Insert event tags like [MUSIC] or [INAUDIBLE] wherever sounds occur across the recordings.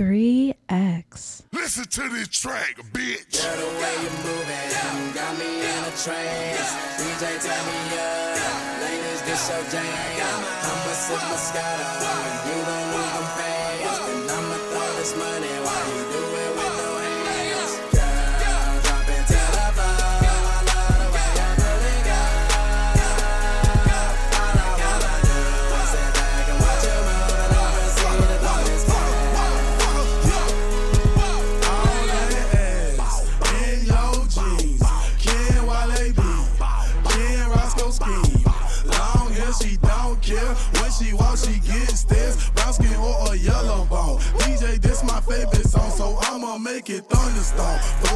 3X. Listen to this track, bitch. Girl, the way you got me in a trance. DJ, turn me up. Ladies, this your jam. I'm a sip Moscato. You gon' them. And I'ma throw this money while you do it. star.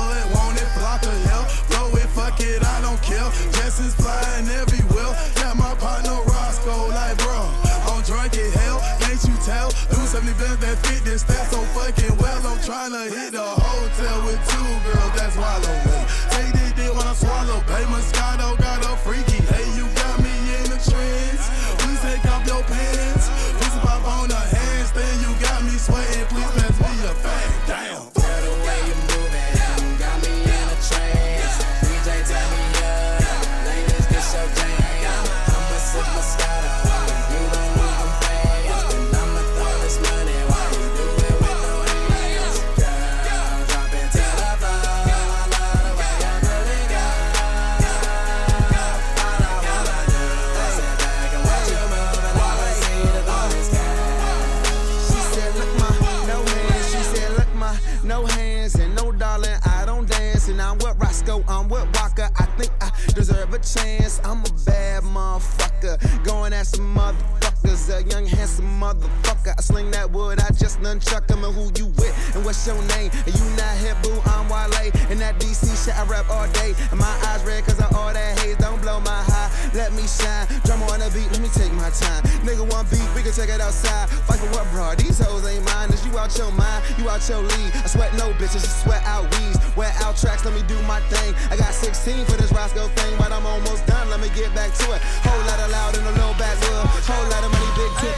motherfucker. I sling that wood, I just nunchuck him and who you with and what's your name. And you not here, boo, I'm Wale. And that DC shit, I rap all day. And my eyes red cause of all that haze. Don't blow my high, let me shine. Drummer on the beat, let me take my time. Nigga, one beat, we can take it outside. Fight for what, bro? These hoes ain't mine. Is you out your mind? You out your league. I sweat no bitches, just sweat out weeds. Wear out tracks, let me do my thing. I got 16 for this Roscoe thing, but I'm almost done. Let me get back to it. Whole lot of loud in a low backwood. Whole lot of money, big tip.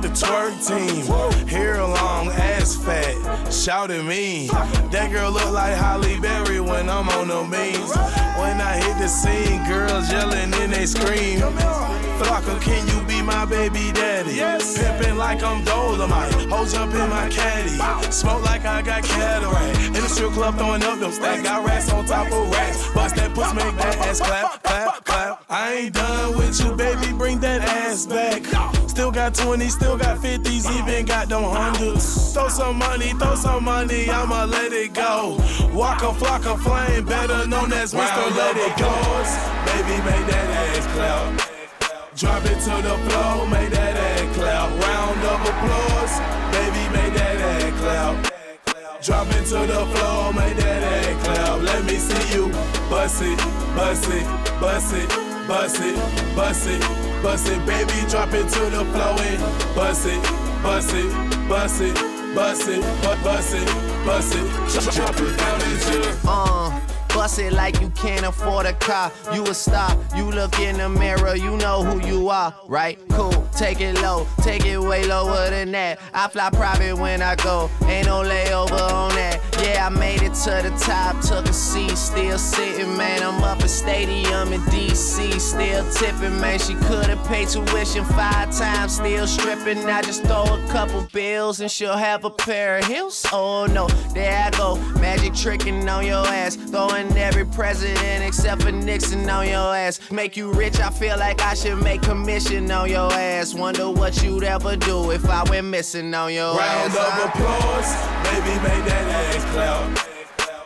Like the twerk team. Hair long, ass fat, shout at me. That girl look like Halle Berry when I'm on the beans. When I hit the scene, girls yelling and they scream. Flocka, can you be my baby daddy? Yes. Pimpin' like I'm Dolomite. Hoes jump in my caddy. Smoke like I got cataract. In the strip club throwing up them stacks. Got racks on top of racks. Bust that puss, make that ass clap. I ain't done with you, baby. Bring that ass back. Still got 20s, still got 50s, even got them hundreds. Throw some money, throw some money, I'ma let it go. Waka Flocka Flame, better known as Mr. Let It Go. Baby, make that ass clap. Drop it to the floor, make that ass clap. Round of applause, baby, make that ass clap. Drop it to the floor, make that ass clap. Let me see you bust it, bust it, bust it, bust it, bust it, bust it, baby. Drop it to the floor and bust it, bust it, bust it, bust it, bu- bust it, bust it. Drop it down into. Uh, bust it like you can't afford a car. You a star, you look in the mirror, you know who you are, right? Cool, take it low, take it way lower than that. I fly private when I go, ain't no layover on that. Yeah, I made it to the top, took a seat, still sitting, man. I'm up at stadium in DC, still tipping, man. She could've paid tuition five times, still stripping. I just throw a couple bills and she'll have a pair of heels. Oh no, there I go, magic tricking on your ass, throwing every president except for Nixon on your ass. Make you rich, I feel like I should make commission on your ass. Wonder what you'd ever do if I went missing on your Round ass. of huh? applause, baby, make that ass clap.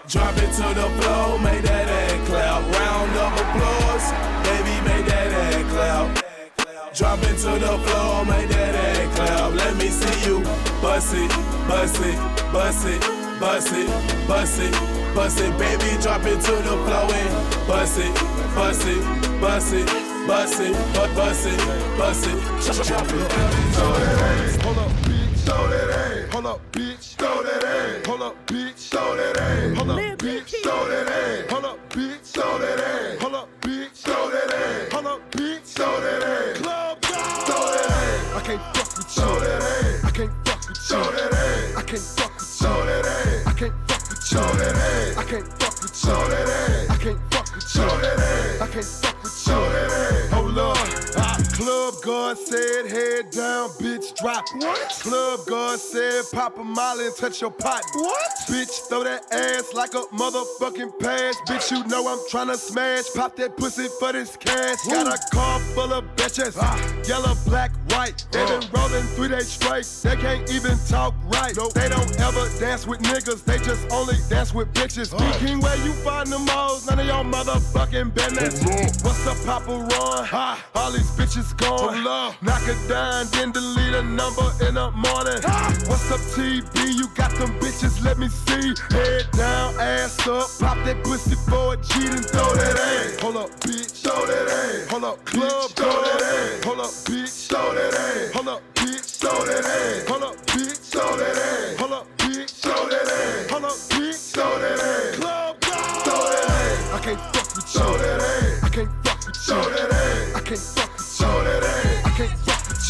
Drop it to the floor, make that ass clap. Round of applause, baby, make that ass clap. Drop it to the floor, make that ass clap. Let me see you bust it, bust it, bust it, bust it, bust it, bust it, baby. Drop it to the floor and bust it, bust it, bust it, bust it, bu- bust it, bust it. Drop it down. Hold up, bitch. Throw that ass. Hold up, bitch. Throw that ass. Hold up, bitch. Throw that ass. Hold up, bitch. Throw that ass. Hold up, bitch. Throw that ass. Hold up, bitch. Throw that ass. Hold up, bitch. Throw that ass. Club. Throw that ass. I can't fuck with you. Throw that ass. I can't fuck with you. Throw that ass. Fuck with you. Throw that ass. I can't fuck with you. Throw that ass. I can't fuck with you. Throw that ass. I can't fuck Club guard said, head down, bitch, drop. What? Club guard said, pop a molly and touch your pot. What? Bitch, throw that ass like a motherfucking pass. Bitch, you know I'm tryna smash. Pop that pussy for this cash. Got a car full of bitches. Ah. Yellow, black, white. They been rolling three days straight. They can't even talk right. They don't ever dance with niggas. They just only dance with bitches. Speaking where you find them hoes, none of your motherfucking business. What's up, Papa Ron? All these bitches gone. Hold up, knock it down, then delete a number in the morning. What's up, TB? You got them bitches, let me see. Head down, ass up. Pop that pussy for a cheat and throw that ass. Hold up, bitch. Throw that ass. Hold up, club. Throw that ass. Hold up, bitch. Throw that ass. Hold up, bitch. Throw that ass. Hold up, bitch. Throw that ass. Hold up, bitch. Throw that ass. Hold up, bitch. Throw that ass. Club. Throw that ass. I can't fuck with you. Throw that ass. I can't fuck with you. Throw that ass. I can't fuck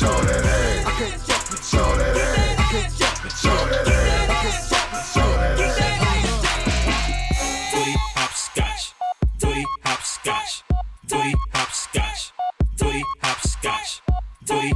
with. That ass. I can't fuck that ass. I can't fuck. That ass. I can't fuck with you. Throw that ass. Hopscotch. Booty hopscotch. Booty hopscotch. Booty hopscotch. Booty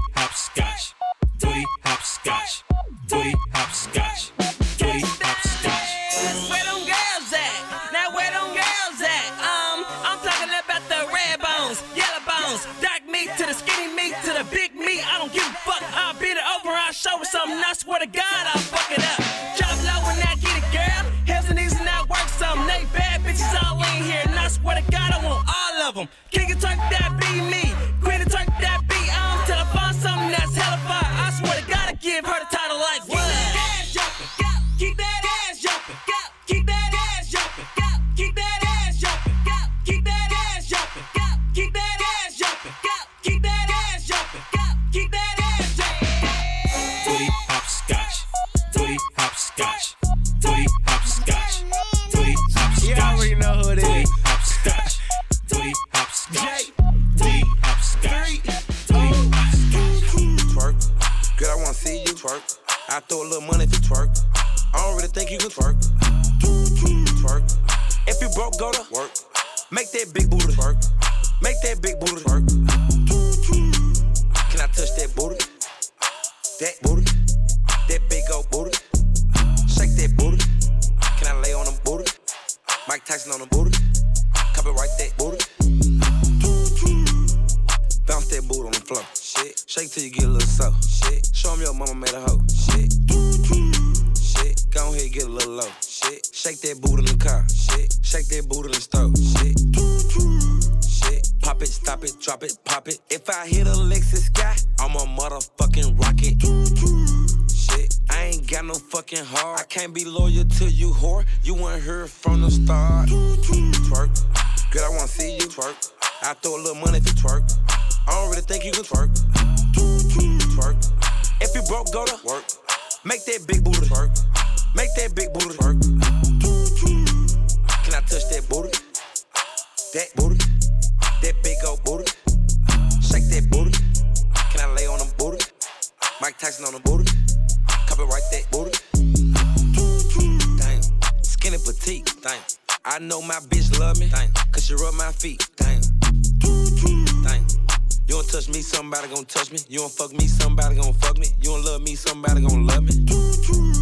touch me, somebody gon' touch me. You don't fuck me, somebody gon' fuck me. You don't love me, somebody gon' love me.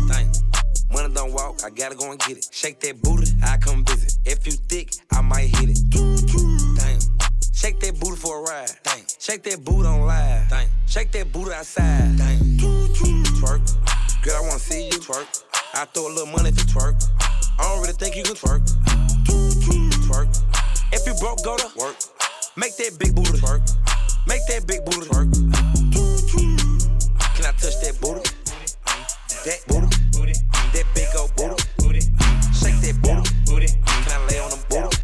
Damn. Money don't walk, I gotta go and get it. Shake that booty, I come visit. If you thick, I might hit it. Damn. Shake that booty for a ride. Damn. Shake that booty on live. Damn. Shake that booty outside. Damn. Twerk. Girl, I wanna see you twerk. I throw a little money if you twerk. I don't really think you can twerk. Twerk. If you broke, go to work. Make that big booty twerk. Make that big booty twerk. Can I touch that booty? That booty. That big old booty. Shake that booty. Can I lay on them booty?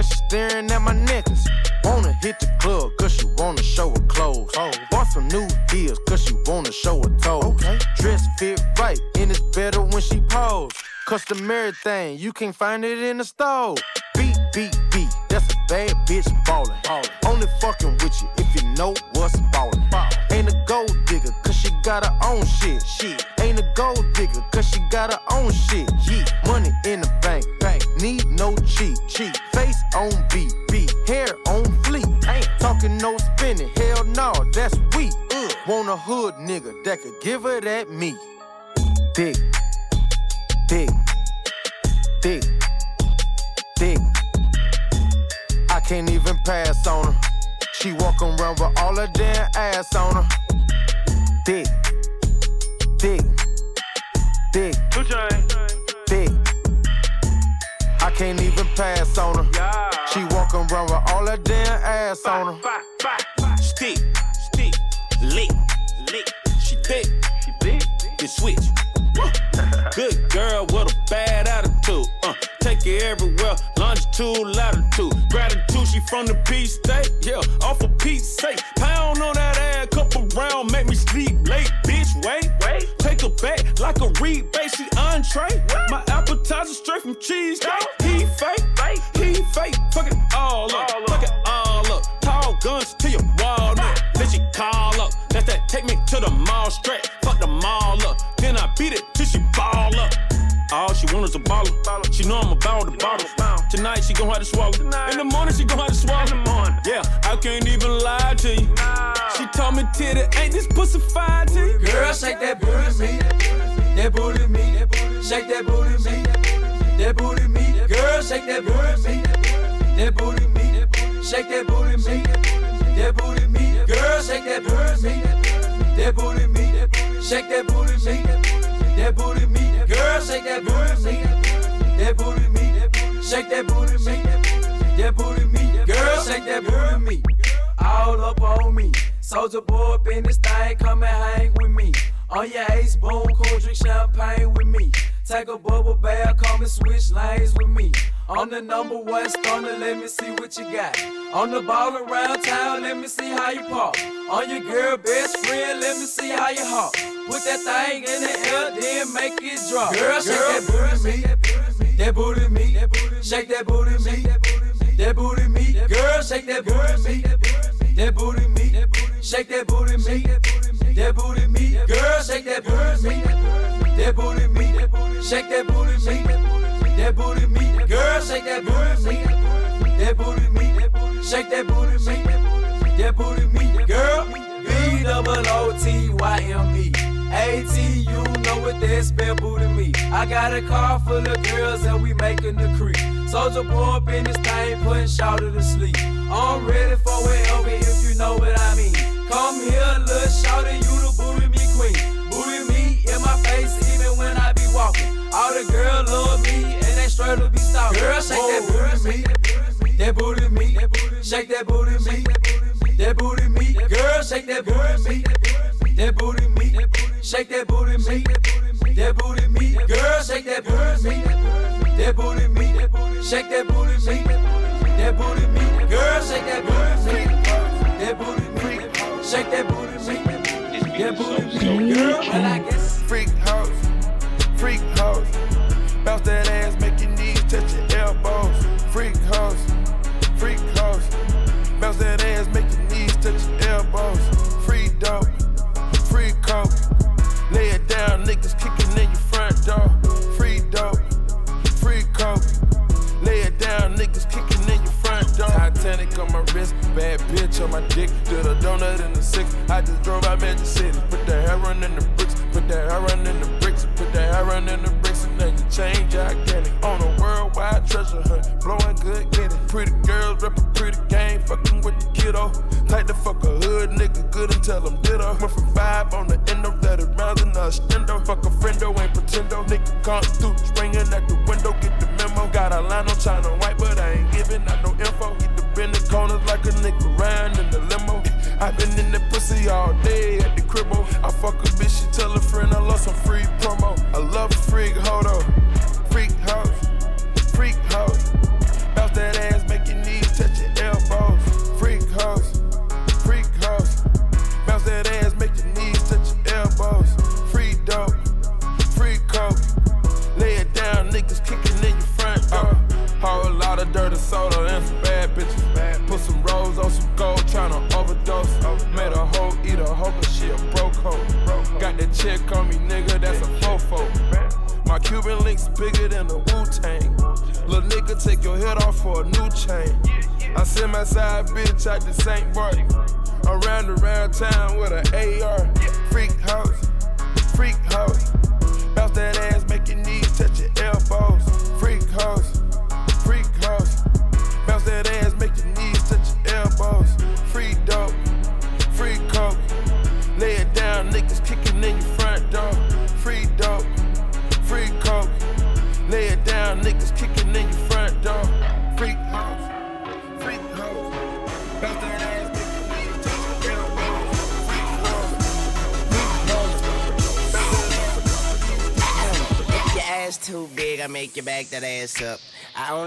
Cause she staring at my niggas. Wanna hit the club, cause she wanna show her clothes. Bought some new deals, cause she wanna show her toes. Okay. Dress fit right, and it's better when she pose. Customary thing, you can't find it in the store. Beat, beat, beat, that's a bad bitch ballin'. Only fucking with you if you know what's ballin'. Ball. Ain't a gold digger, cause she got her own shit. Shit. Ain't a gold digger, cause she got her own shit. Yeah. Money in the bank. Need no cheat, cheat. Face on beat, beat. Hair on fleek. Ain't talking no spinning, hell no, that's weak. Ugh. Want a hood nigga that could give her that meat. Dick. Dick. Dick. Dick. I can't even pass on her. She walk around with all her damn ass on her. Dick. Dick. Dick. Dick. I can't even pass on her. She walk around with all her damn ass on her. Stick, stick, lick, lick. She thick, she thick. flip it, switch. Good girl with a bad attitude. Uh, take it everywhere, longitude, latitude. Gratitude, she from the Peach State. Yeah, off of Pete's sake. Pound on that ass, couple round, make me sleep late. Bitch, wait, wait. Take her back like a rebate, she entree. My appetizer straight from cheese. He fake, he fake. Fuck it all up, fuck it all up. Tall guns to your walnut. Then she call up. That's that take me to the mall straight. Fuck the mall up. Then I beat it till she ball up. All she want is a baller. She know I'm about the bottle. Tonight she gon' have to swallow. In the morning she gon' have to swallow. Yeah, I can't even lie to you. She told me titty ain't this pussy fine to you. Girl, shake that booty me. That booty me. Shake that booty me. That booty me. Girl, shake that booty me. That booty me. Shake that booty me. That booty me. Girl, shake that booty me. That booty me. Shake that booty me. That booty me. Girl, shake that booty me. That booty me. Shake that booty me. That booty me. Girl, shake that booty me. All up on me. Soldier boy up in this thing, come and hang with me. On your ace boom, cool drink champagne with me. Take a bubble bath, come and switch lanes with me. I'm the number one stunner, let me see what you got. On the ball around town, let me see how you pop. On your girl best friend, let me see how you hop. Put that thing in the air, then make it drop. Girl, shake that booty me, that booty me, shake that booty me, that booty me. Girl, shake that booty me, that booty me, shake that booty me, that booty me. Girl, shake that booty me, that booty me, shake that booty me, that booty me. Girl, shake that booty me, that booty me, shake that booty me, that booty me. Girl, B double O T Y M E. AT, you know what that spell booty me. I got a car full of girls and we making the creek. Soldier boy up in this thing, putting shouter to sleep. I'm ready for whatever if you know what I mean. Come here, little shouter, you the booty me queen. Booty me in my face even when I be walking. All the girls love me and they straight to be stalking. Girl, shake that booty me, that booty me, shake that booty me, that booty me. Girl, shake that booty me, that booty me, shake that booty me, that booty me. Girl, shake that booty me, that booty me, shake that booty me, that booty me. Girl, shake that booty me, that booty me, shake that booty me, that booty me. Girl, well I guess. Freak house, freak house. Bounce that ass, make your knees touch your elbows. Freak house, freak house. Bounce that ass, make Down, niggas kicking in your front door. Free dope, free coke. Lay it down, niggas kicking in your front door. Titanic on my wrist, bad bitch on my dick. Did a donut in the six. I just drove out Magic City. Put the heroin in the bricks, put the heroin in the bricks, put the heroin in the bricks, then you change gigantic. On a worldwide treasure hunt, blowing good, get it. Pretty girls reppin' pretty game, fucking with the kiddo. Like the fuck a hood nigga, good and tell them ditto. Went from five on the end of that rounds in a stendo. Fuck a friendo, ain't pretendo. Nigga come through, springing at the window, get the memo. Got a line on China white, but I ain't giving out no info. Hit the bend the corners like a nigga round in the limo. I been in the pussy all day at the cribbo. I fuck a bitch, she tell a friend I love some free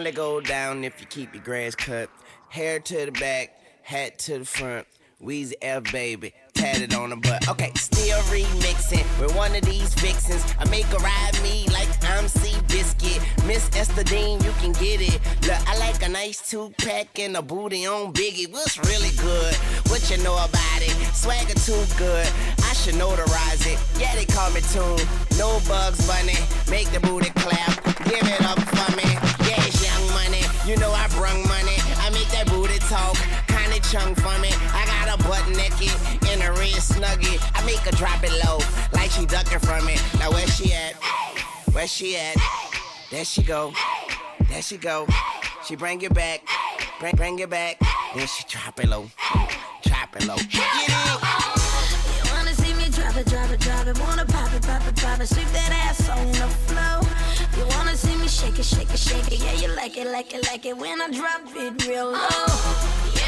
only go down if you keep your grass cut. Hair to the back, hat to the front. Weezy F baby, tatted on the butt. Okay, still remixing with one of these vixens. I make her ride me like I'm C Biscuit. Miss Esther Dean, you can get it. Look, I like a nice two pack and a booty on Biggie. What's really good? What you know about it? Swagger too good. I should notarize it. Yeah, they call me Tune. No bugs bunny. Make the booty clap. Give it up for me. You know I brung money. I make that booty talk. Kinda chunk for me. I got a butt naked in a red snuggie. I make her drop it low, like she ducking from it. Now where she at? Where she at? There she go. There she go. She bring it back. Bring, bring it back. Then she drop it low. Drop it low. Get it. Drop it, drop it, drop it. Wanna pop it, pop it, pop it. Sweep that ass on the floor. You wanna see me shake it, shake it, shake it. Yeah, you like it, like it, like it when I drop it real low. Yeah,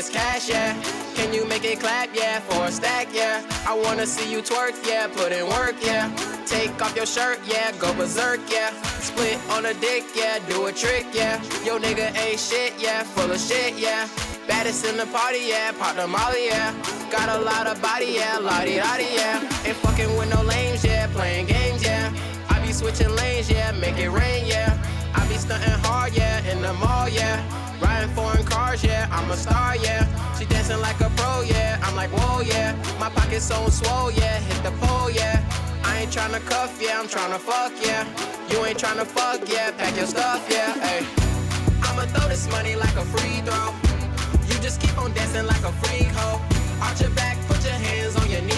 this cash, yeah. Can you make it clap, yeah, for a stack, yeah? I wanna see you twerk, yeah, put in work, yeah. Take off your shirt, yeah, go berserk, yeah. Split on a dick, yeah, do a trick, yeah. Yo nigga ain't shit, yeah, full of shit, yeah. Baddest in the party, yeah, pop the molly, yeah. Got a lot of body, yeah, La di lottie dotty, yeah. Ain't fucking with no lames, yeah, playing games, yeah. I be switching lanes, yeah, make it rain, yeah. I be stunting hard, yeah, in the mall, yeah. Riding foreign cars, yeah, I'm a star, yeah. She dancing like a pro, yeah. I'm like, whoa, yeah. My pocket's so swole, yeah. Hit the pole, yeah. I ain't tryna cuff, yeah. I'm tryna fuck, yeah. You ain't tryna fuck, yeah. Pack your stuff, yeah. Hey. I'ma throw this money like a free throw. You just keep on dancing like a freak hoe. Arch your back, put your hands on your knees,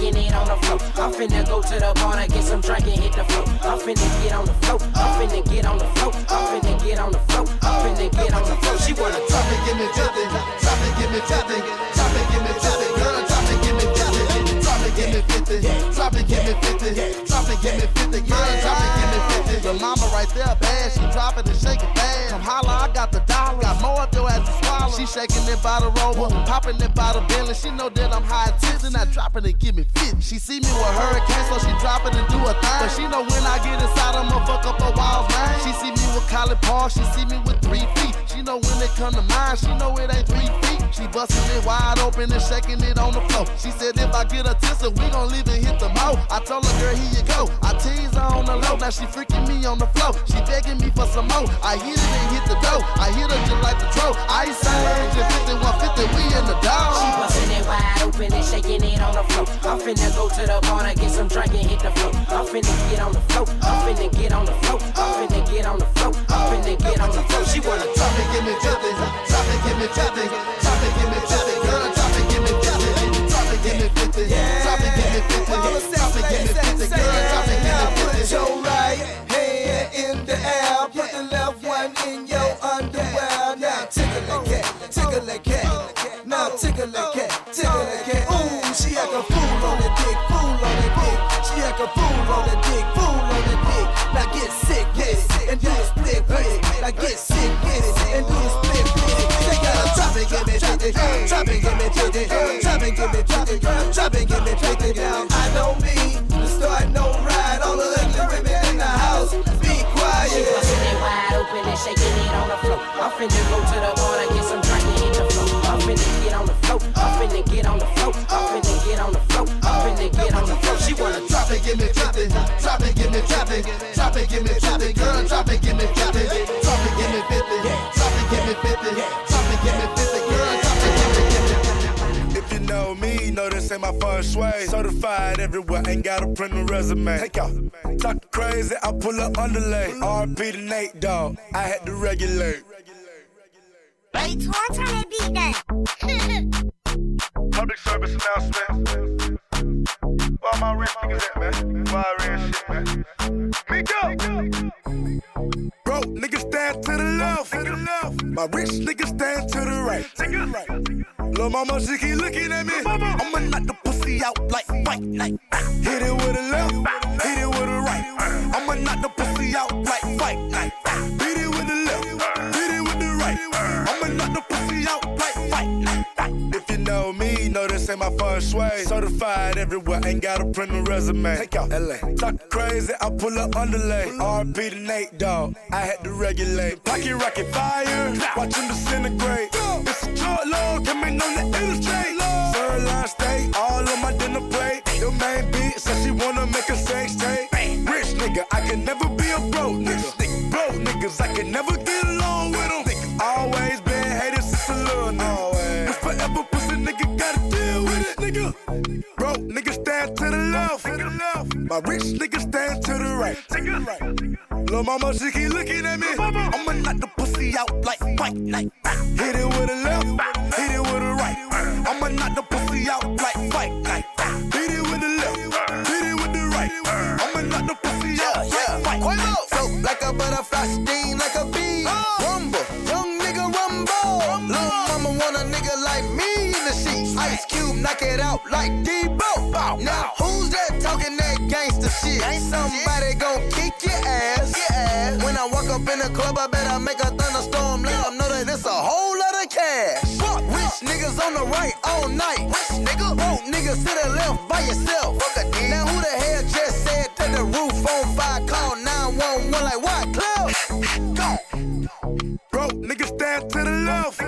bustin' it and on the floor. I'm finna go to the bar to get some drink and hit the floor. I'm finna get on the floor. I'm finna get on the floor. I'm finna get on the floor. I'm finna get on the floor. She wanna Drop it, give me fifty. Drop it, give me fifty. Drop it, give me give me fifty. Drop it, give me fifty. Drop it, give me fifty. Girl, drop it, give me fifty. The mama right there bad, she drop it and shake it fast. Come holla, I got the dollar. Got more up your ass to swallow. She shaking it by the rover, popping it by the Bentley. She know that I'm high tips and I drop it and give me 50. She see me with hurricane, so she drop it and do a thing. But she know when I get inside, I'ma fuck up a wild man. She see me with Collie Paul, she see me with three feet. She know when it come to mine, she know it ain't three feet. She busting it wide open and shaking it on the floor. She said if I get a tissa, we gon' leave and hit the mo. I told her, girl, here you go. I tease her on the low, now she freaking me on the floor. She begging me for some more. I hit it and hit the dough. I hit her just like the troll. I Age 50, 150, we in the dog. She bustin' it wide open and shaking it on the floor. I'm finna go to the bar to get some drink and hit the floor. I'm finna get on the floor. I'm finna get on the floor. I'm finna get on the floor. I'm finna get on the floor. Give me 50. Drop it, give me 50. Drop it, give me 50. Now I don't mean to start no ride. All the ugly women in the house, be She quiet. bustin' it wide open and shaking it on the floor. I'm finna go to the bar to get some drink and hit the floor. I'm finna get on the floor. I'm finna get on the floor. I'm finna get on the floor. I'm finna get on the floor. She wanna Drop it, give me 50. Drop it, give me 50. Drop it, give me 50. Girl, drop it, give me me, know this ain't my first way. Certified everywhere, ain't got a print a resume. Take out. Talk crazy, I pull up underlay. RP to Nate, dog. I had to regulate. Hey, Torn, turn that beat down. Public service announcement. Where my rich niggas at, man? Where I ran shit, man? Miko! Bro, niggas stand to the left. To the left. My rich niggas stand to the right. Take it right. Lil' mama, she keep looking at me. I'ma knock the pussy out like fight night. Hit it with a left, hit it with a right. I'ma knock the pussy out like know this ain't first way. Certified everywhere, ain't got a print resume. Take out LA. Talk crazy, I pull up underlay. RP to Nate, dog. I had to regulate. Pocket rocket fire, watch him disintegrate. It's a short load, coming on the illustrate. Sirloin steak, all on my dinner plate. Your main beat says she wanna make a sex tape. Rich nigga, I can never be a broke nigga. Broke niggas, I can never get along with them. Always nigga. Broke niggas stand to the left. My rich niggas stand to the right. Lil' mama, she keep looking at me. I'ma knock the pussy out like fight night. Hit it with a left, hit it with a right. I'ma knock the pussy out like fight knock it out like Debo. Now who's that talking that gangster shit? Ain't somebody gon' kick your ass. When I walk up in the club, I better make a thunderstorm. Let them know that it's a whole lot of cash. Rich niggas on the right all night. Rich nigga, broke niggas to the left by yourself. Fuck a Now who the hell just said that the roof on fire? Call 911 like what? Club? [LAUGHS] Broke niggas stand to the left.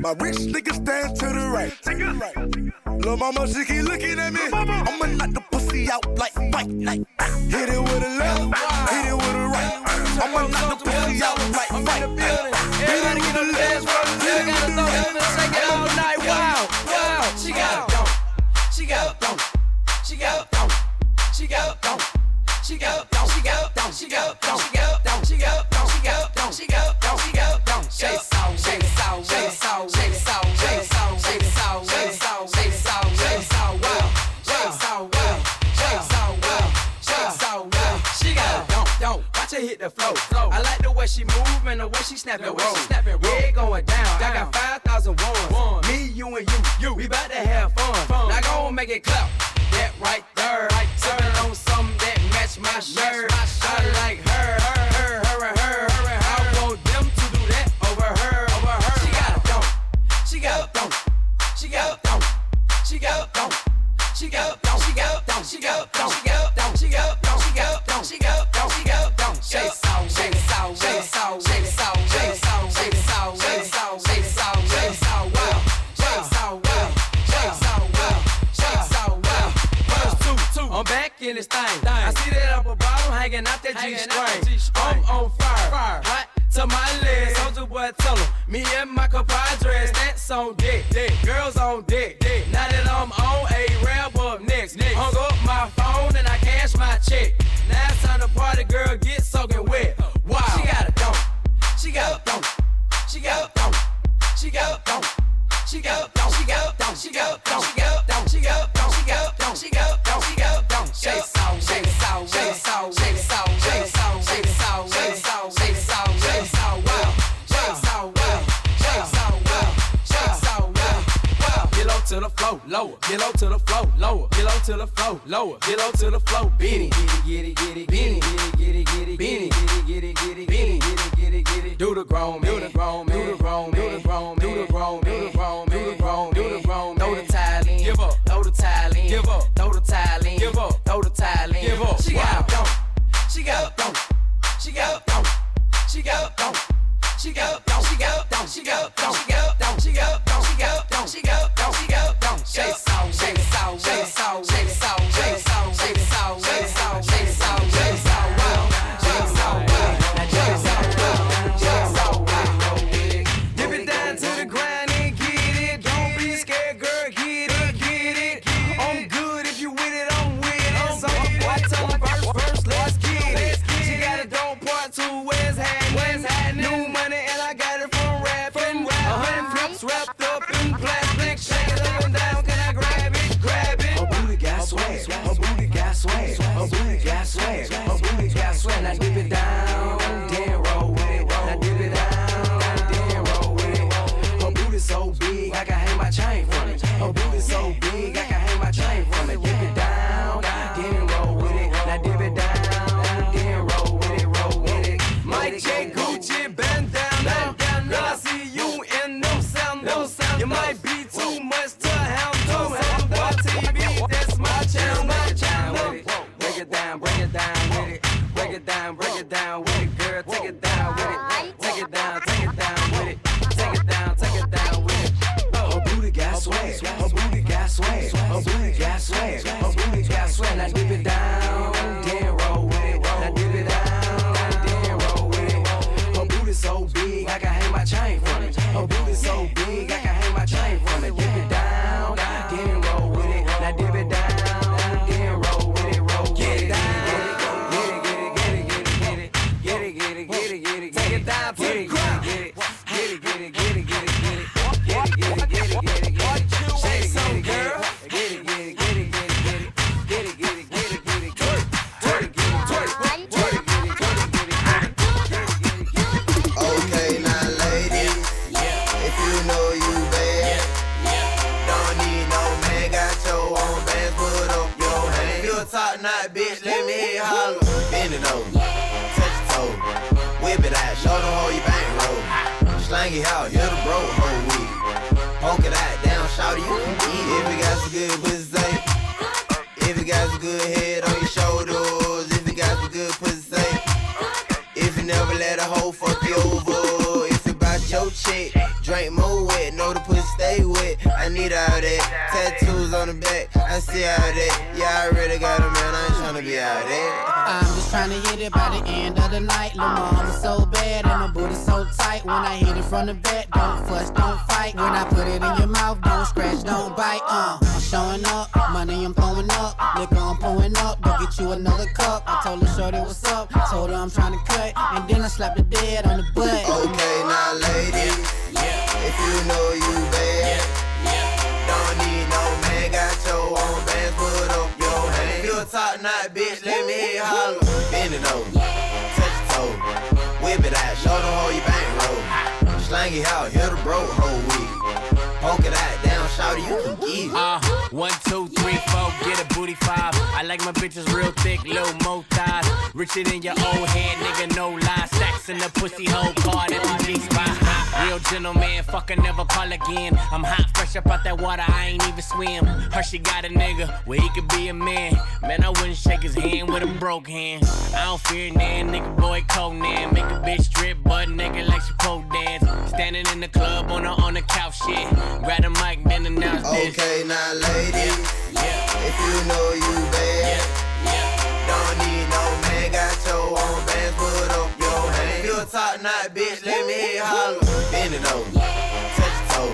My rich niggas stand to the right. Lil' mama, she keep looking at me. I'ma knock the pussy out like fight night. Hit it with a left, hit it with a right. I'ma knock the pussy out like fight flow. I like the way she move and the way she snapping roll. ain't going down. I got 5,000 ones. Me, you, and you. you. We about to have fun. Now go and make it clap. That right there. Right there. Sipping on something that match my shirt. I like her. hanging out that G string. I'm on fire, fire. hot to my legs. Soulja Boy, tell him, me and my compadres, that's on deck. dick. Girls on deck, dick. Now that I'm on a ramp up next, next. hung up my phone and I cash my check. Now it's time to party, girl, get soaking wet. Wow, she got a thong, she got a thong, she got a thong, she got a thong, she got a thong, she got a thong, she got a thong, she got a thong, she got a thong. to the flow, lower. Get low to the flow, lower. Get low to the flow, lower. Get low to the flow, Benny. Get it, get it, get it, Benny. get it, get it, get it, Benny. get it, get it, get it, Benny. get it, get it, get it. Do the grown man, do the grown man, do the grown man, do the grown man, do the grown man, do the grown man, do the grown man, do the grown man. Throw the tile in, give up. Throw the tile in, give up. Throw the tile in, give up. Throw the tile in, give up. She got a gone, she got a gone, she got a gone, she got a gone, she got a gone, she got a gone, she got gone, she got gone. shake it out, shake it out, shake it out. leaning on. Touch your toe,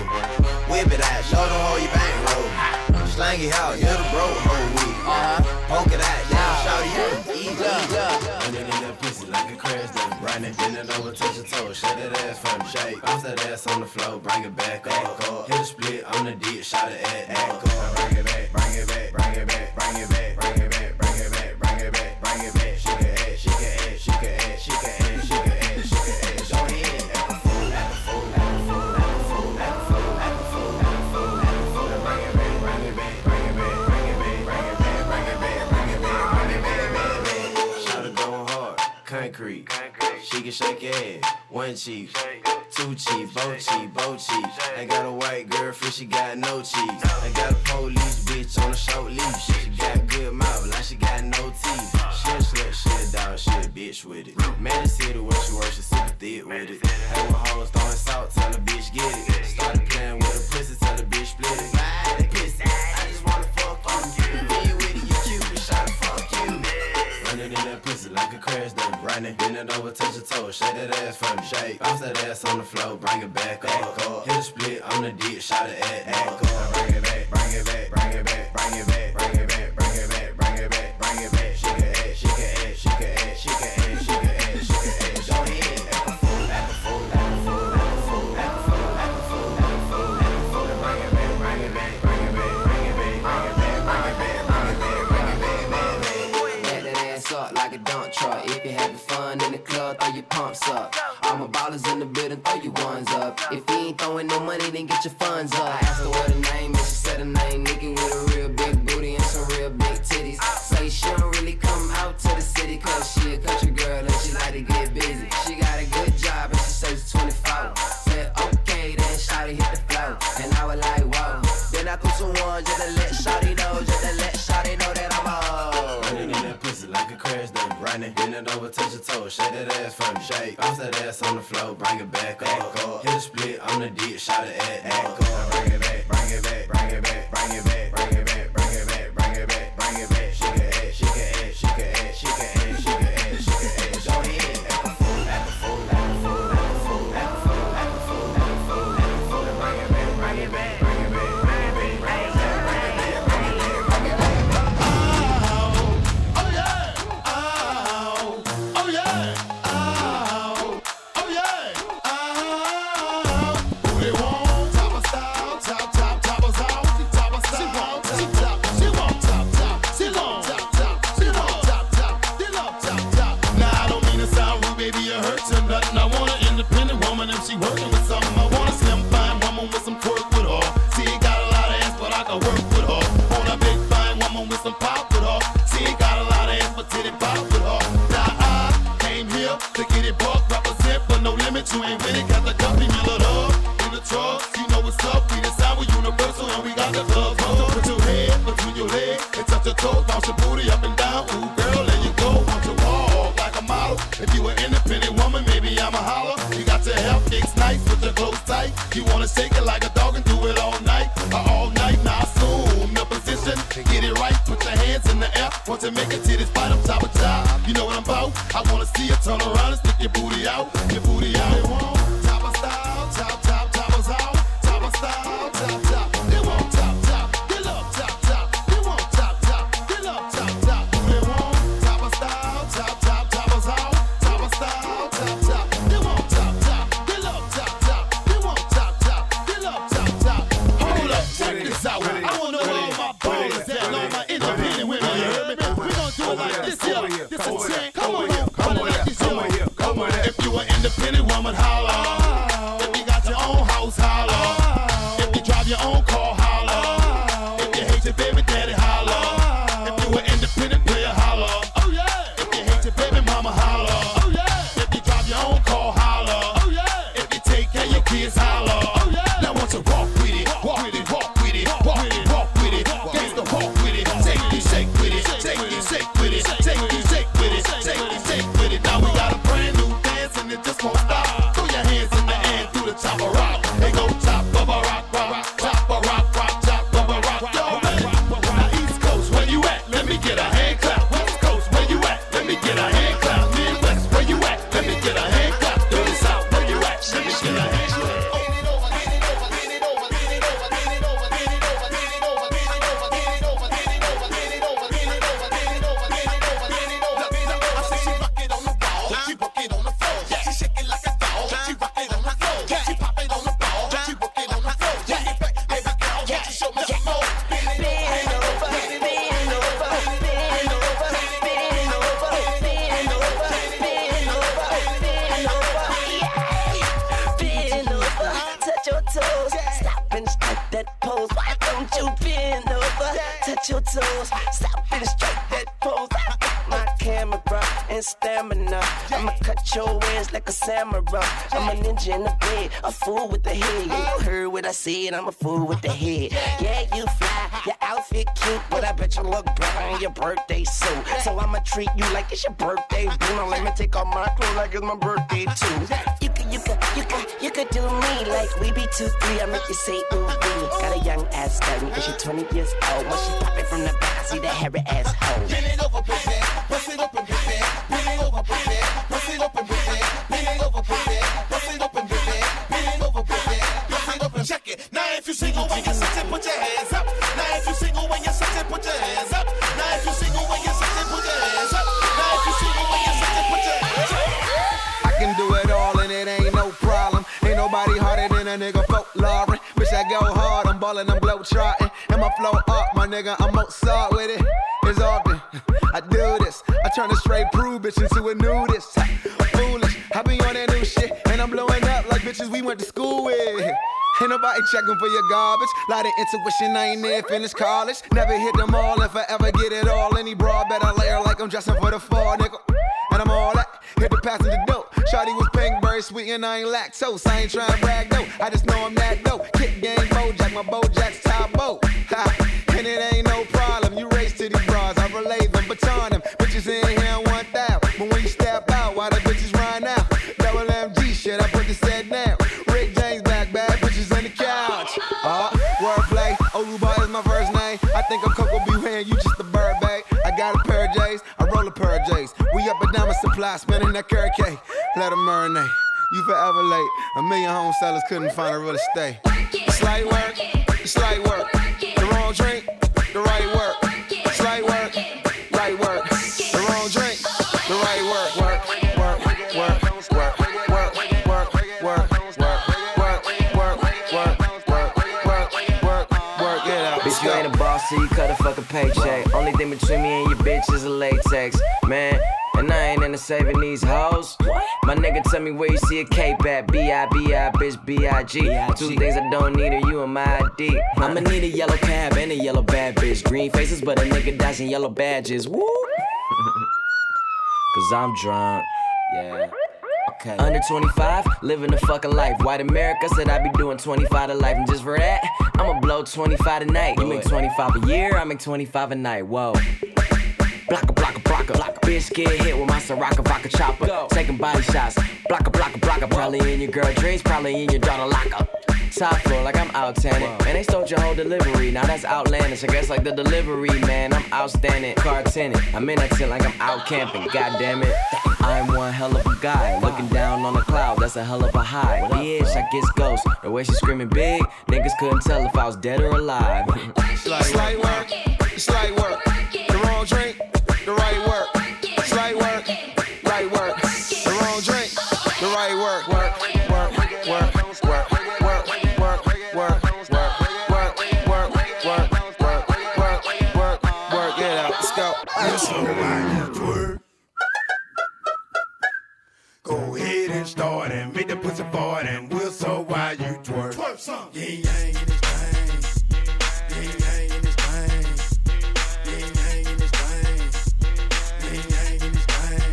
whip it out, show them how you bankroll. Slang it out, you're the bro hoe with. Uh-huh. Poke it out, yeah, show it, eat up. Under that pussy like a crash dummy. it, bend it over, touch your toe, shut that ass from shake. Bounce that ass on the floor, bring it back up. Hit a split on the dick, Shot it at, at, up. Bring it back, bring it back, bring it back, bring it back, bring it back, bring it back, bring it back. concrete. She can shake it. One cheek, two cheek, bo cheek, bo cheek. I got a white girlfriend, she got no cheeks. I got a police bitch on a short leash. She got good mouth, like she got no teeth. Shit, slut, shit, dog, shit, bitch with it. Man, city where she works, she super thick with it. Hey, a hoes throwing salt, tell a bitch get it. Started playing with a pussy, tell a bitch split it. running in that pussy like a crash dummy. Running, bend it over, touch your toe, shake that ass from me. Shake, bounce that ass on the floor, bring it back up. up. Hit a split on the dick, shot it at, up. Bring it back, bring it back, bring it back, bring it back, bring it back. your pumps up. All my ballers in the building, throw your ones up. If you ain't throwing no money, then get your funds up. I asked her what her name is, she said her name nigga, with a real big booty and some real big titties. Say she don't really come out to the city, cause she a country girl and she like to get busy. She got a good job and she says 24. Said okay, then shot hit the flow. And I was like, whoa. Then I threw some ones just to let Shotty money. Bend it over, touch your toe, shake that ass for me. Shake, bounce that ass on the floor, bring it back up. Back up. Hit a split on the deep, shot it at, at, up. Bring it back, bring it back, bring it back, bring it back. Heard what I said, I'm a fool with the head. Yeah, you fly, your outfit cute, but I bet you look better in your birthday suit. So I'ma treat you like it's your birthday, boo. Let me take off my clothes like it's my birthday too. You could, you could, you could, you could do me like we be two, three. I make you say ooh wee. Got a young ass stallion, and she 20 years old. When she pop it from the back, I see that hairy ass hoe. It over, ballin', I'm blow trotting. And my flow up, my nigga, I'm Mozart with it. It's all often [LAUGHS] I do this. I turn a straight prude bitch into a nudist. Foolish, I be on that new shit. And I'm blowing up like bitches we went to school with. Ain't nobody checking for your garbage. Lot of intuition, I ain't near finished college. Never hit them all if I ever get it all. Any broad better layer like I'm dressing for the fall, nigga. Sweet, and I ain't lactose. I ain't trying to brag, though. I just know I'm that dope. Kick game, Bojack, my Bojack's top boat. And it ain't no problem. You race to these bras, I relay them, baton them. Bitches in here one thou. But when you step out, why the bitches run out? Double MG shit, I put the set down. Rick James back, bad bitches on the couch. Uh, wordplay, Oruba is my first name. I think I'm Coco B. Wayne, you just a bird, babe. I got a pair of J's, I roll a pair of J's. We up and down supply, spinning that carrot cake. Let them marinate. You forever late. A million home sellers couldn't find a real estate. Slight work, slight work. The wrong drink, the right work. Boss, so you cut a paycheck. Only thing between me and your bitch is a latex, man. And I ain't into saving these hoes. My nigga tell me where you see a cape at. B-I-B-I, bitch, B-I-G. Two things I don't need are you and my ID. I'ma need a yellow cab and a yellow bad bitch. Green faces, but a nigga dodging yellow badges. Woo! [LAUGHS] Cause I'm drunk. Yeah. Okay. Under 25, living the fucking life. White America said I'd be doing 25 to life. And just for that, I'ma blow 25 tonight. You make 25 a year, I make 25 a night. Whoa. Blocka, blocka, blocka. Bitch get hit with my Soraka vodka chopper. Taking body shots. Blocka, blocka, blocka. Probably in your girl dreams, probably in your daughter locker. Top floor like I'm out tanning. And they stole your whole delivery. Now that's outlandish. I guess like the delivery, man. I'm outstanding. Car tenant. I'm in that tent like I'm out camping. God damn it. I'm one hell of a guy. Looking down on the cloud, that's a hell of a high. Bitch, I guess ghost. The way she screaming big, niggas couldn't tell if I was dead or alive. Slight work, slight work. The wrong drink, the right work. Slight work, right work. The wrong drink, the right work. Work, work, work, work, work, work, work, work, work, work, work, work, work, work, work, work. Work, work, work, work, work, get out, let's go. Go ahead and start and make the pussy fart and we'll so why you twerk. Twerk some. Ying Yang in this thing. Ying Yang in this thing. Ying Yang in this thing. Ying Yang in this thing.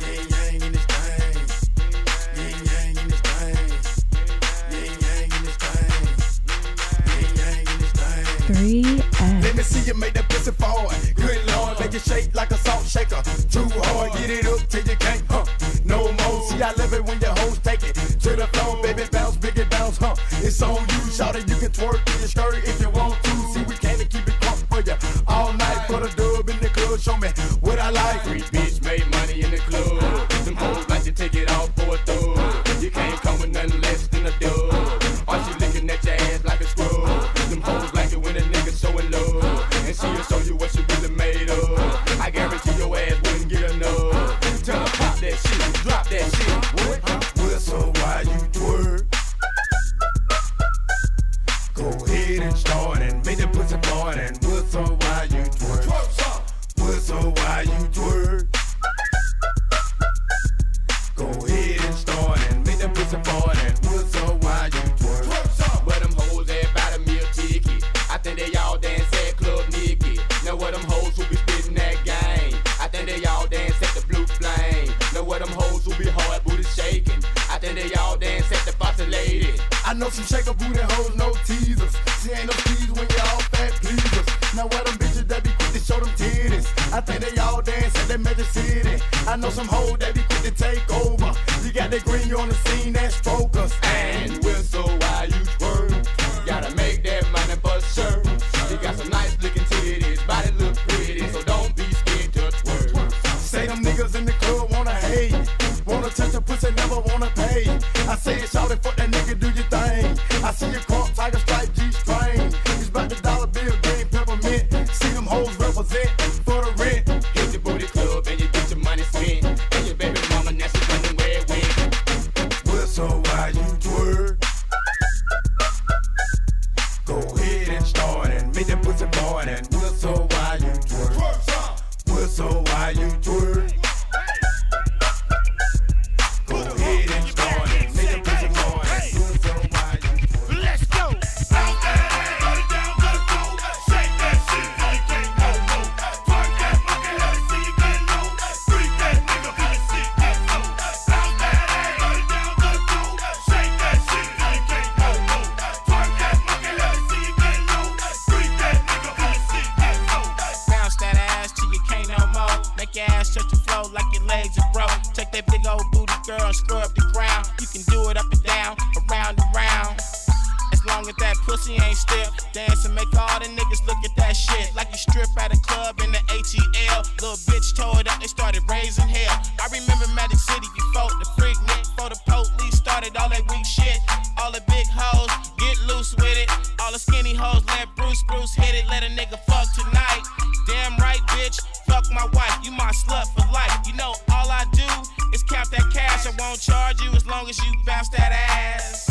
Ying Yang in this thing. Ying Yang in this thing. Ying Yang in this thing. Ying Yang in this thing. Three Let me see you make that pussy forward. Good lord, make it shake like a salt shaker. Too hard, get it up till you can't, huh? See, I love it when your hoes take it to the floor, baby. Bounce, big bounce, huh? It's on you, shout it. You can twerk in your skirt girl and scrub the ground. You can do it up and down, around and round. As long as that pussy ain't stiff, dance and make all the niggas look at that shit. Like you strip at a club in the ATL. Little bitch tore it up, they started raising hell. I remember Magic City before the Freaknik, before the police started all that weak shit. All the big hoes, get loose with it. All the skinny hoes, let Bruce Bruce hit it. Let a nigga fuck tonight. Damn right, bitch. Fuck my wife, you my slut for life. You know, all I do gon' charge you as long as you bounce that ass.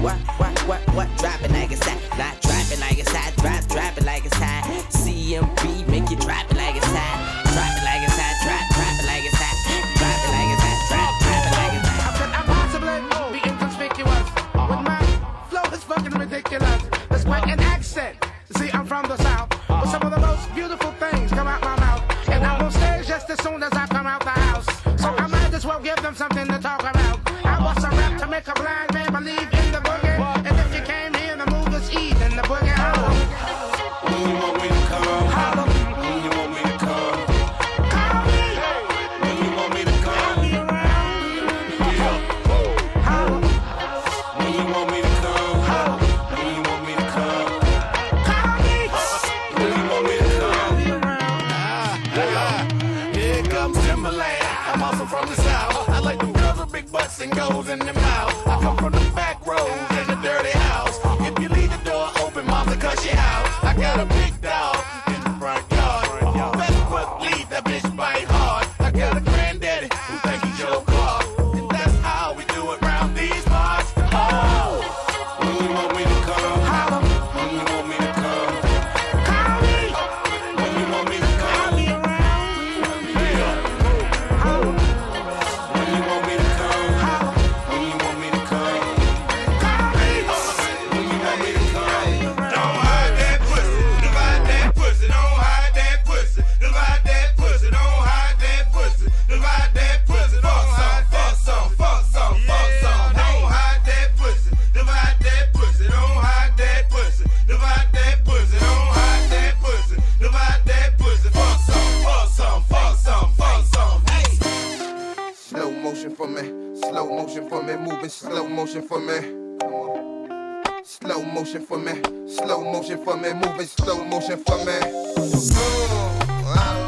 What, what, what, what, what? Drop it like it's hot. Not drop it like it's hot. Drop, drop it like it's hot. CMB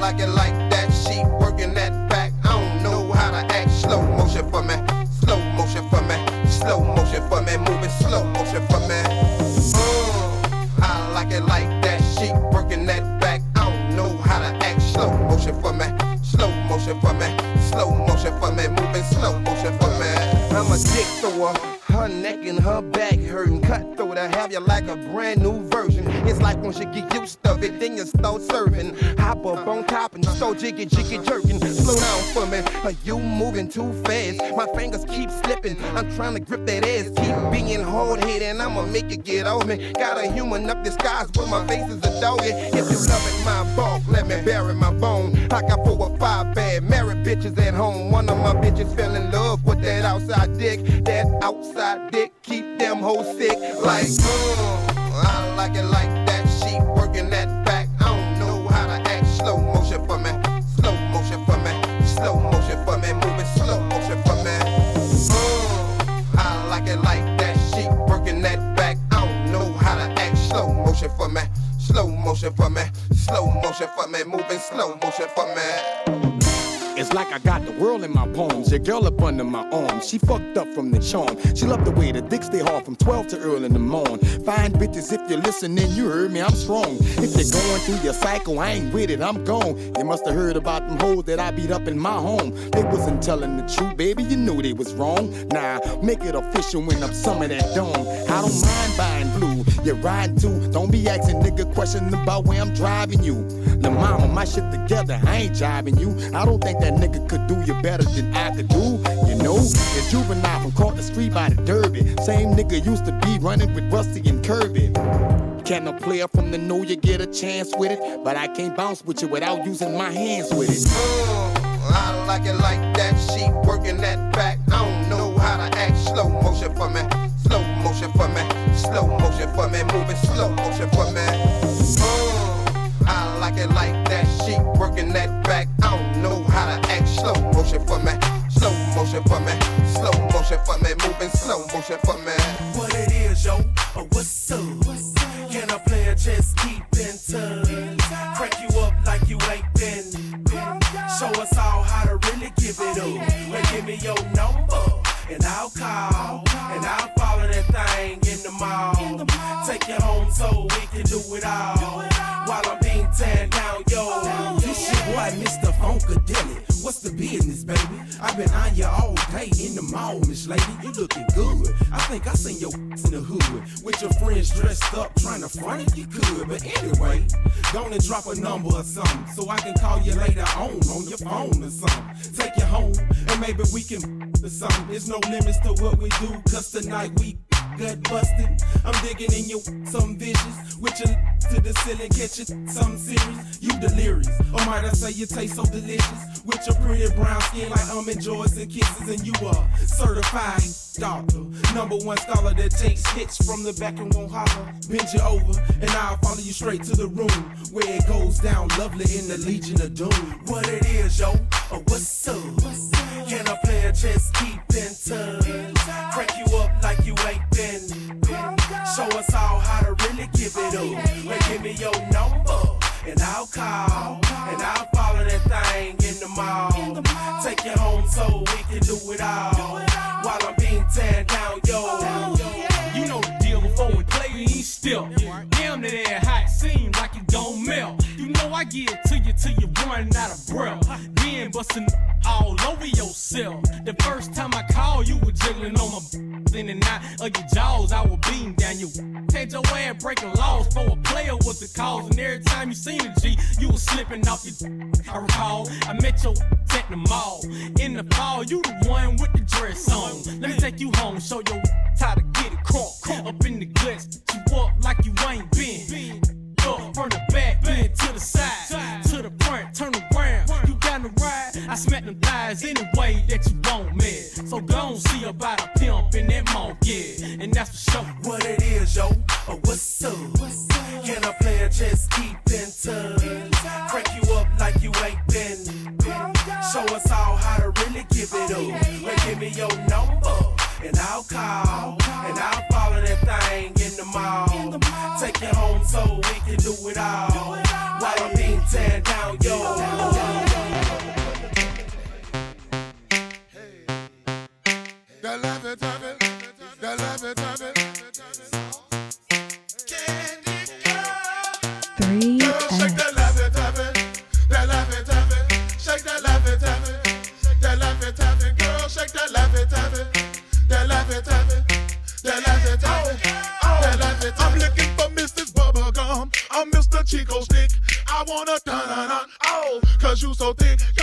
like it like that. She working that back. I don't know how to act. Slow motion for me. Slow motion for me. Slow motion for me. Moving slow motion for me. Mm, I like it like that. She working that back. I don't know how to act. Slow motion for me. Slow motion for me. Slow motion for me. Moving slow motion for me. I'm a dick thrower. Her neck and her back hurting. Cut through to have you like a brand new life once you get used to it, then you start serving. Hop up on top and so jiggy jiggy jerking. Slow down for me, but you moving too fast? My fingers keep slipping, I'm trying to grip that ass. Keep being hard headed, and I'ma make it get off me. Got a human up disguise, but my face is a doggy. If you loving my bulk, let me bury my bone. I got four or five bad married bitches at home. One of my bitches fell in love with that outside dick. That outside dick keep them hoes sick. Like, mm, I like it like looking at back. I don't know how to act. Slow motion for me, slow motion for me, slow motion for me, moving slow motion for me. Mm, I like it like that. She working that back. I don't know how to act. Slow motion for me, slow motion for me, slow motion for me, moving slow motion for me. It's like I got the world in my palms. Your girl up under my arm. She fucked up from the charm. She loved the way the dick stay hard from 12 to early in the morn. Fine bitches, if you're listening, you heard me, I'm strong. If you're going through your cycle, I ain't with it, I'm gone. You must have heard about them hoes that I beat up in my home. They wasn't telling the truth, baby, you knew they was wrong. Nah, make it official when I'm some of that dome. I don't mind buying blue you're riding too. Don't be asking nigga questions about where I'm driving you. The mama, my shit together, I ain't jiving you. I don't think that nigga could do you better than I could do. You know, you're Juvenile from caught the street by the Derby. Same nigga used to be running with Rusty and Kirby. Can a player from the know you get a chance with it? But I can't bounce with you without using my hands with it. Mm, I like it like that. She working that back. I don't know how to act. Slow motion for me. Slow motion for me. Slow motion for me. Moving slow motion for me. Uh, I like it like that. She working that back. I don't know how to act. Slow motion for me. Slow motion for me. Slow motion for me. Moving slow motion for me. What it is, yo? Or what's up? Can I a player just keep in touch? Crack you up like you ain't been. Show us all how to really give it up. Well, give me your number call and I'll follow that thing in the mall. Take you home so we can do it all while I'm being tan down, yo. Oh, this your boy, Mr. Funkadelic. What's the business, baby? I've been on you all day in the mall, Miss Lady. You looking good. I think I seen your in the hood with your friends dressed up, trying to front if you could. But anyway, go and drop a number or something so I can call you later on on your phone or something. Take you home and maybe we can or something. There's no limits to what we do, cause tonight we gut busted. I'm digging in your some vicious with your to the ceiling, catching some serious. You delirious, or might I say you taste so delicious with your pretty brown skin like almond joys and kisses, and you are certified doctor, number one scholar that takes hits from the back and won't holler. Bend you over, and I'll follow you straight to the room where it goes down lovely in the Legion of Doom. What it is, yo, or what's up? Can a player just keep in touch? Crack you up like you ain't been. Show us all how to really give it up. Well, give me your number, and I'll call, and I'll follow that thing in the mall. Take you home so we can do it all while I'm being tan down, yo. You know the deal before we play, you ain't still. Damn, that air hot, seem like it gon' melt. You know I it to you till you run out of breath. Then bustin' all over yourself. The first time I called, you were jiggling on my in and out of your jaws. I was beating down you. Had your ass breaking laws for a player was the cause. And every time you seen a G, you was slipping off your. I recall, I met your at the mall. In the fall, you the one with the dress on. Let me take you home, show your how to get it crunk. Up in the guts, you up like you ain't been. From the back, bend to the side, to the front, turn around. You down the ride, I smack them thighs any way that you want me. So go see about a pimp in that mall, yeah, and that's for sure. What it is, yo, or what's up? Can I play a just keep in touch? Crack you up like you ain't been. Show us all how to really give it up. Well, give me your number, and I'll call, and I'll Take you home so we can do it all while I'm being tan down, yo. So thick.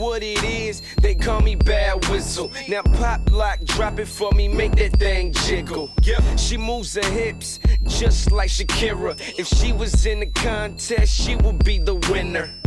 what it is, they call me Bad Whistle. Now pop lock, drop it for me, make that thing jiggle. Yep. She moves her hips just like Shakira. If she was in the contest, she would be the winner.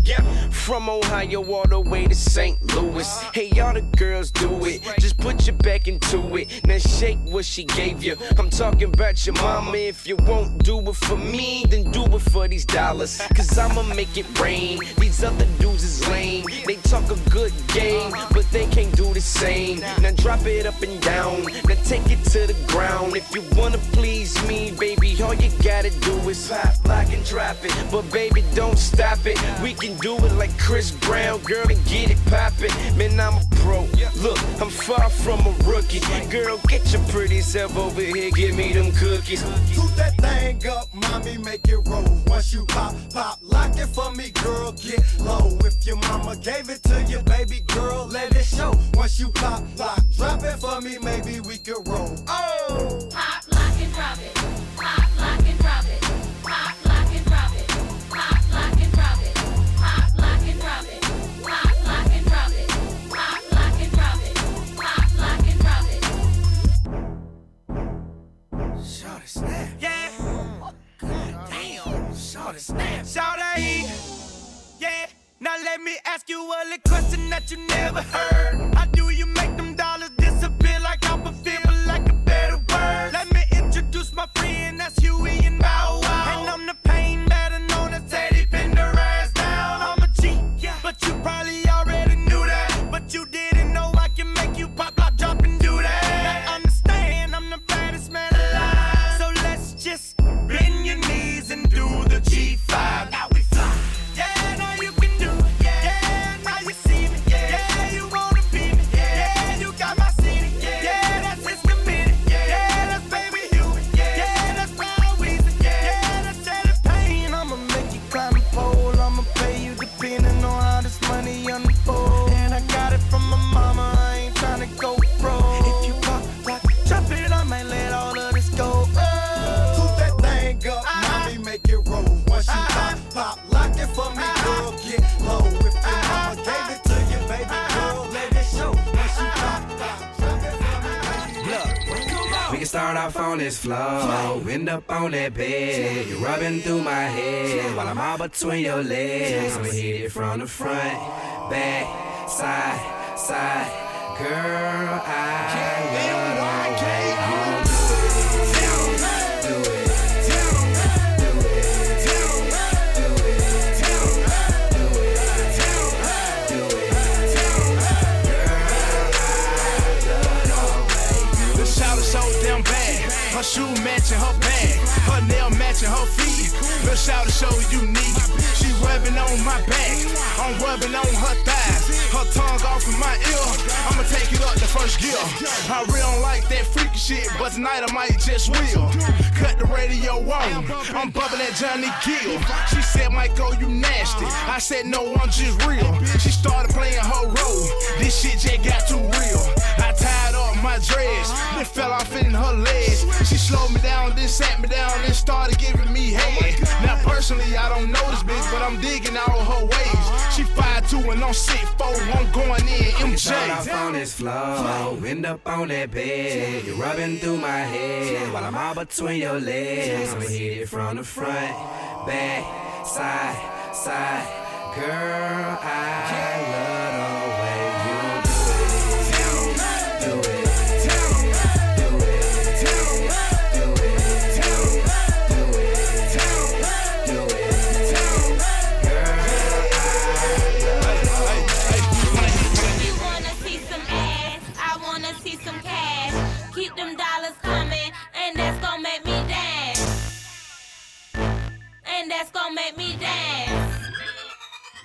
From Ohio all the way to St. Louis. Hey, all the girls do it. Just put your back into it. Now shake what she gave you. I'm talking about your mama. If you won't do it for me, then do it for these dollars. Cause I'ma make it rain. These other dudes is lame. They talk a good game, but they can't do the same. Now drop it up and down. Now take it to the ground. If you wanna please me, baby, all you gotta do is pop, lock, and drop it. But baby, don't stop it. We can do it like Chris Brown, girl, and get it poppin'. Man, I'm a pro. Look, I'm far from a rookie. Girl, get your pretty self over here, give me them cookies. Toot that thing up, mommy, make it roll. Once you pop, pop, lock it for me, girl, get low. If your mama gave it to you, baby girl, let it show. Once you pop, pop, drop it for me, maybe we could roll. Oh, pop, lock, and drop it. on his name. Shout out, yeah. Now let me ask you a question that you never heard. I do off on this floor. End up on that bed. You're rubbing through my head while I'm all between your legs. I'ma hit it from the front, back, side, side. Girl, I love you Her shoe matching her bag. Her nail matching her feet. The shout is so unique. She rubbing on my back. I'm rubbing on her thighs. Her tongue off in my ear. I'ma take it up the first gear. I really don't like that freaky shit, but tonight I might just will. Cut the radio on. I'm bubbling at Johnny Gill. She said, Michael, you nasty. I said, no, I'm just real. She started playing her role. This shit just got too real. My dreads, then fell off in her legs. She slowed me down, then sat me down, and started giving me head. Now personally, I don't know this bitch, but I'm digging all her ways. She 5'2 and I'm 6'4, I'm going in Start off MJ. on this floor, end up on that bed. You're rubbing through my head while I'm all between your legs. I'ma hit it from the front, back, side, side. Girl, I love And that's gonna make me dance.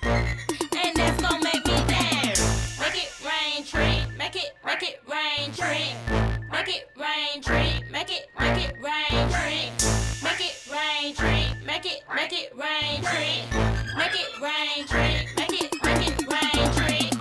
And that's gonna make me dance. Make it rain, tree. Make it, make it rain, tree. Make it rain, tree. Make it, make it rain, tree. Make it rain, tree. Make it, make it rain, tree. Make it rain, tree. Make it, make it rain, tree.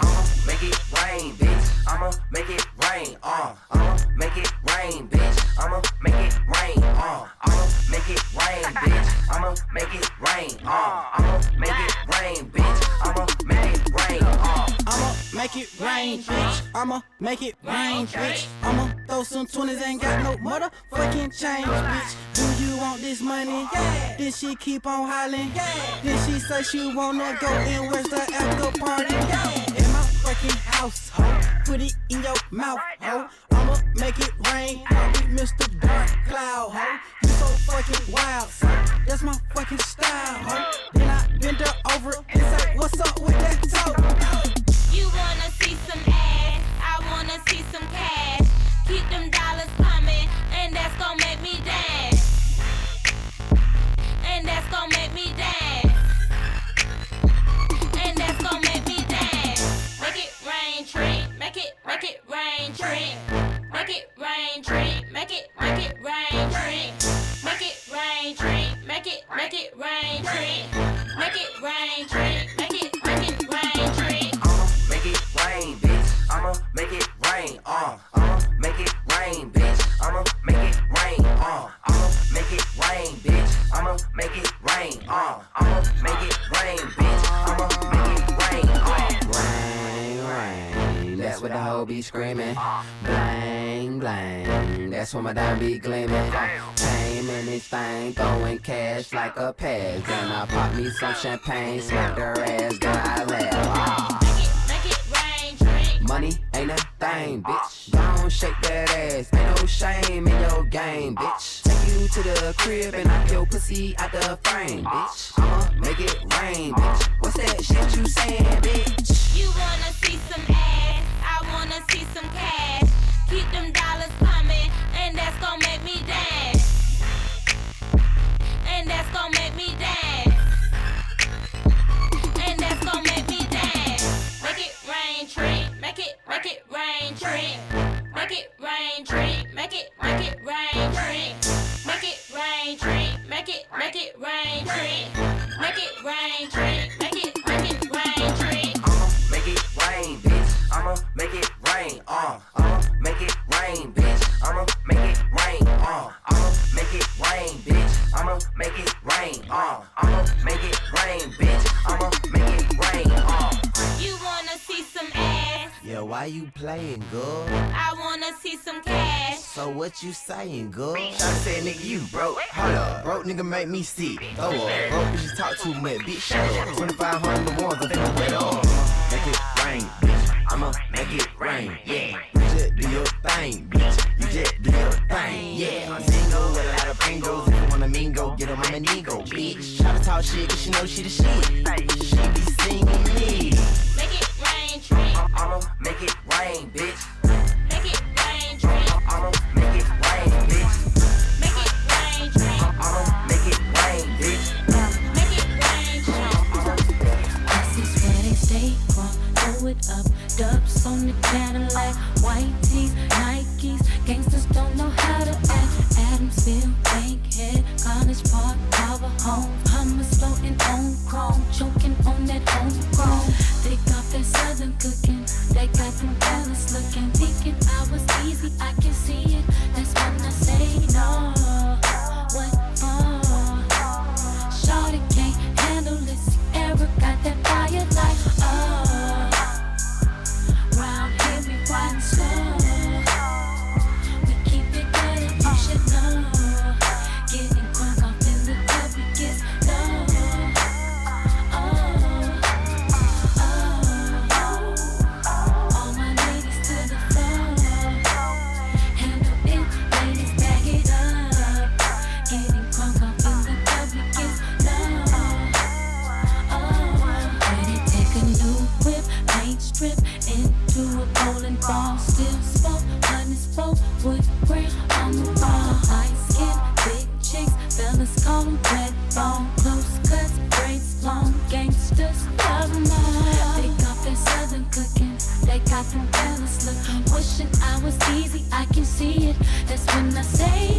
Make it rain, bitch. I'ma make it rain. Uh, I'ma make it rain, bitch. I'ma make it rain. Uh, I'ma make it rain, bitch. I'ma make it rain. Uh, I'ma make it rain, bitch. I'ma make it rain. Uh. I'ma make it rain, bitch. I'ma make it rain, bitch. I'ma throw some 20s, ain't got no motherfucking change, bitch. Do you want this money? Yeah. Then she keep on hollering. Yeah. Then she say she wanna go and where's the after party? Yeah. In my fucking house, ho. Put it in your mouth, ho. I'ma make it rain. I'll be Mr. Dark Cloud, ho. You so fucking wild, son. That's my fucking style, ho. Then I bend her over and say, What's up with that toe? You wanna see some ass? I wanna see some cash. Keep them dollars coming, and that's gonna make me dance. And that's gonna make me dance. Make it, rain, tree. Make it rain, tree. Make it, make it rain, tree. Make it rain, tree. Make it, make it rain, tree. Make it rain, tree. Make it, make it rain, tree. Make it rain, bitch. I'ma make it rain. Uh, I'ma make it rain, bitch. I'ma make it rain. Uh, I'ma make it rain, bitch. I'ma make it rain. Uh, I'ma make it rain, bitch. The hoe be screaming. Blang, blang. That's when my dime be gleaming. Came in this thing, throwing cash like a pass. Then I pop me some champagne, smack her ass, then I laugh. Money ain't a thing, bitch. Don't shake that ass. Ain't no shame in your game, bitch. Take you to the crib and knock your pussy out the frame, bitch. I'ma make it rain, bitch. What's that shit you saying, bitch? You wanna see some ass? Wanna see some cash. Keep them dollars coming, and that's gonna make me dance. And that's gonna make me dance. And that's gonna make me dance. Make it rain, tree. Make it, make it rain, tree. Make it rain, tree. Make it, make it rain, tree. Make it rain, tree. Make it, make it rain, tree. Make it rain, tree. Make it rain. Uh, I'ma make it rain, bitch. I'ma make it rain. Uh, I'ma make it rain, bitch. I'ma make it rain. Uh, I'ma make it rain, bitch. I'ma make it rain. Uh. You wanna see some ass? Yeah, why you playing, girl? I wanna see some cash. So what you saying, girl? Shawty said, nigga, you broke. Hold up, broke nigga make me sick. Throw up, broke bitches talk too much, bitch. Shut up. 2500 the ones I think wet up. Make it rain. I'ma make it rain, yeah. You just do your thing, bitch. You just do your thing, yeah. I'm single with a lot of pringles. If you wanna mingle, get on my nego, bitch. Try to talk shit, cause she know she the shit. She be singing me. Make it rain, train. I'ma make it rain, bitch. Cadillac, white tees, Nikes. Gangsters don't know how to act. Adamsville, Bankhead, College Park, Bowen Home. Hummers floating on chrome, choking on that homegrown. They got that southern cooking, they got them easy, I can see it. That's when I say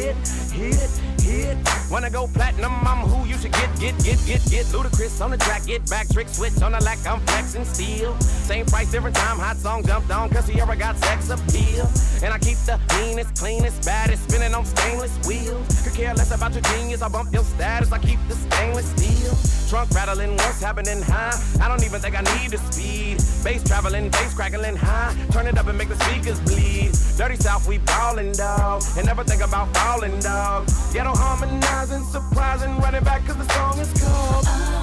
another On the track, get back, trick, switch on the lack. I'm flexing steel. Same price, different time. Hot song jumped on, cause Sierra got sex appeal. And I keep the meanest, cleanest, baddest, spinning on stainless wheels. Could care less about your genius, I bump your status, I keep the stainless steel. Trunk rattling, what's happening high? I don't even think I need the speed. Bass traveling, bass crackling high. Turn it up and make the speakers bleed. Dirty South, we ballin', dog. And never think about falling, dog. Ghetto harmonizing, surprising, running back cause the song is called.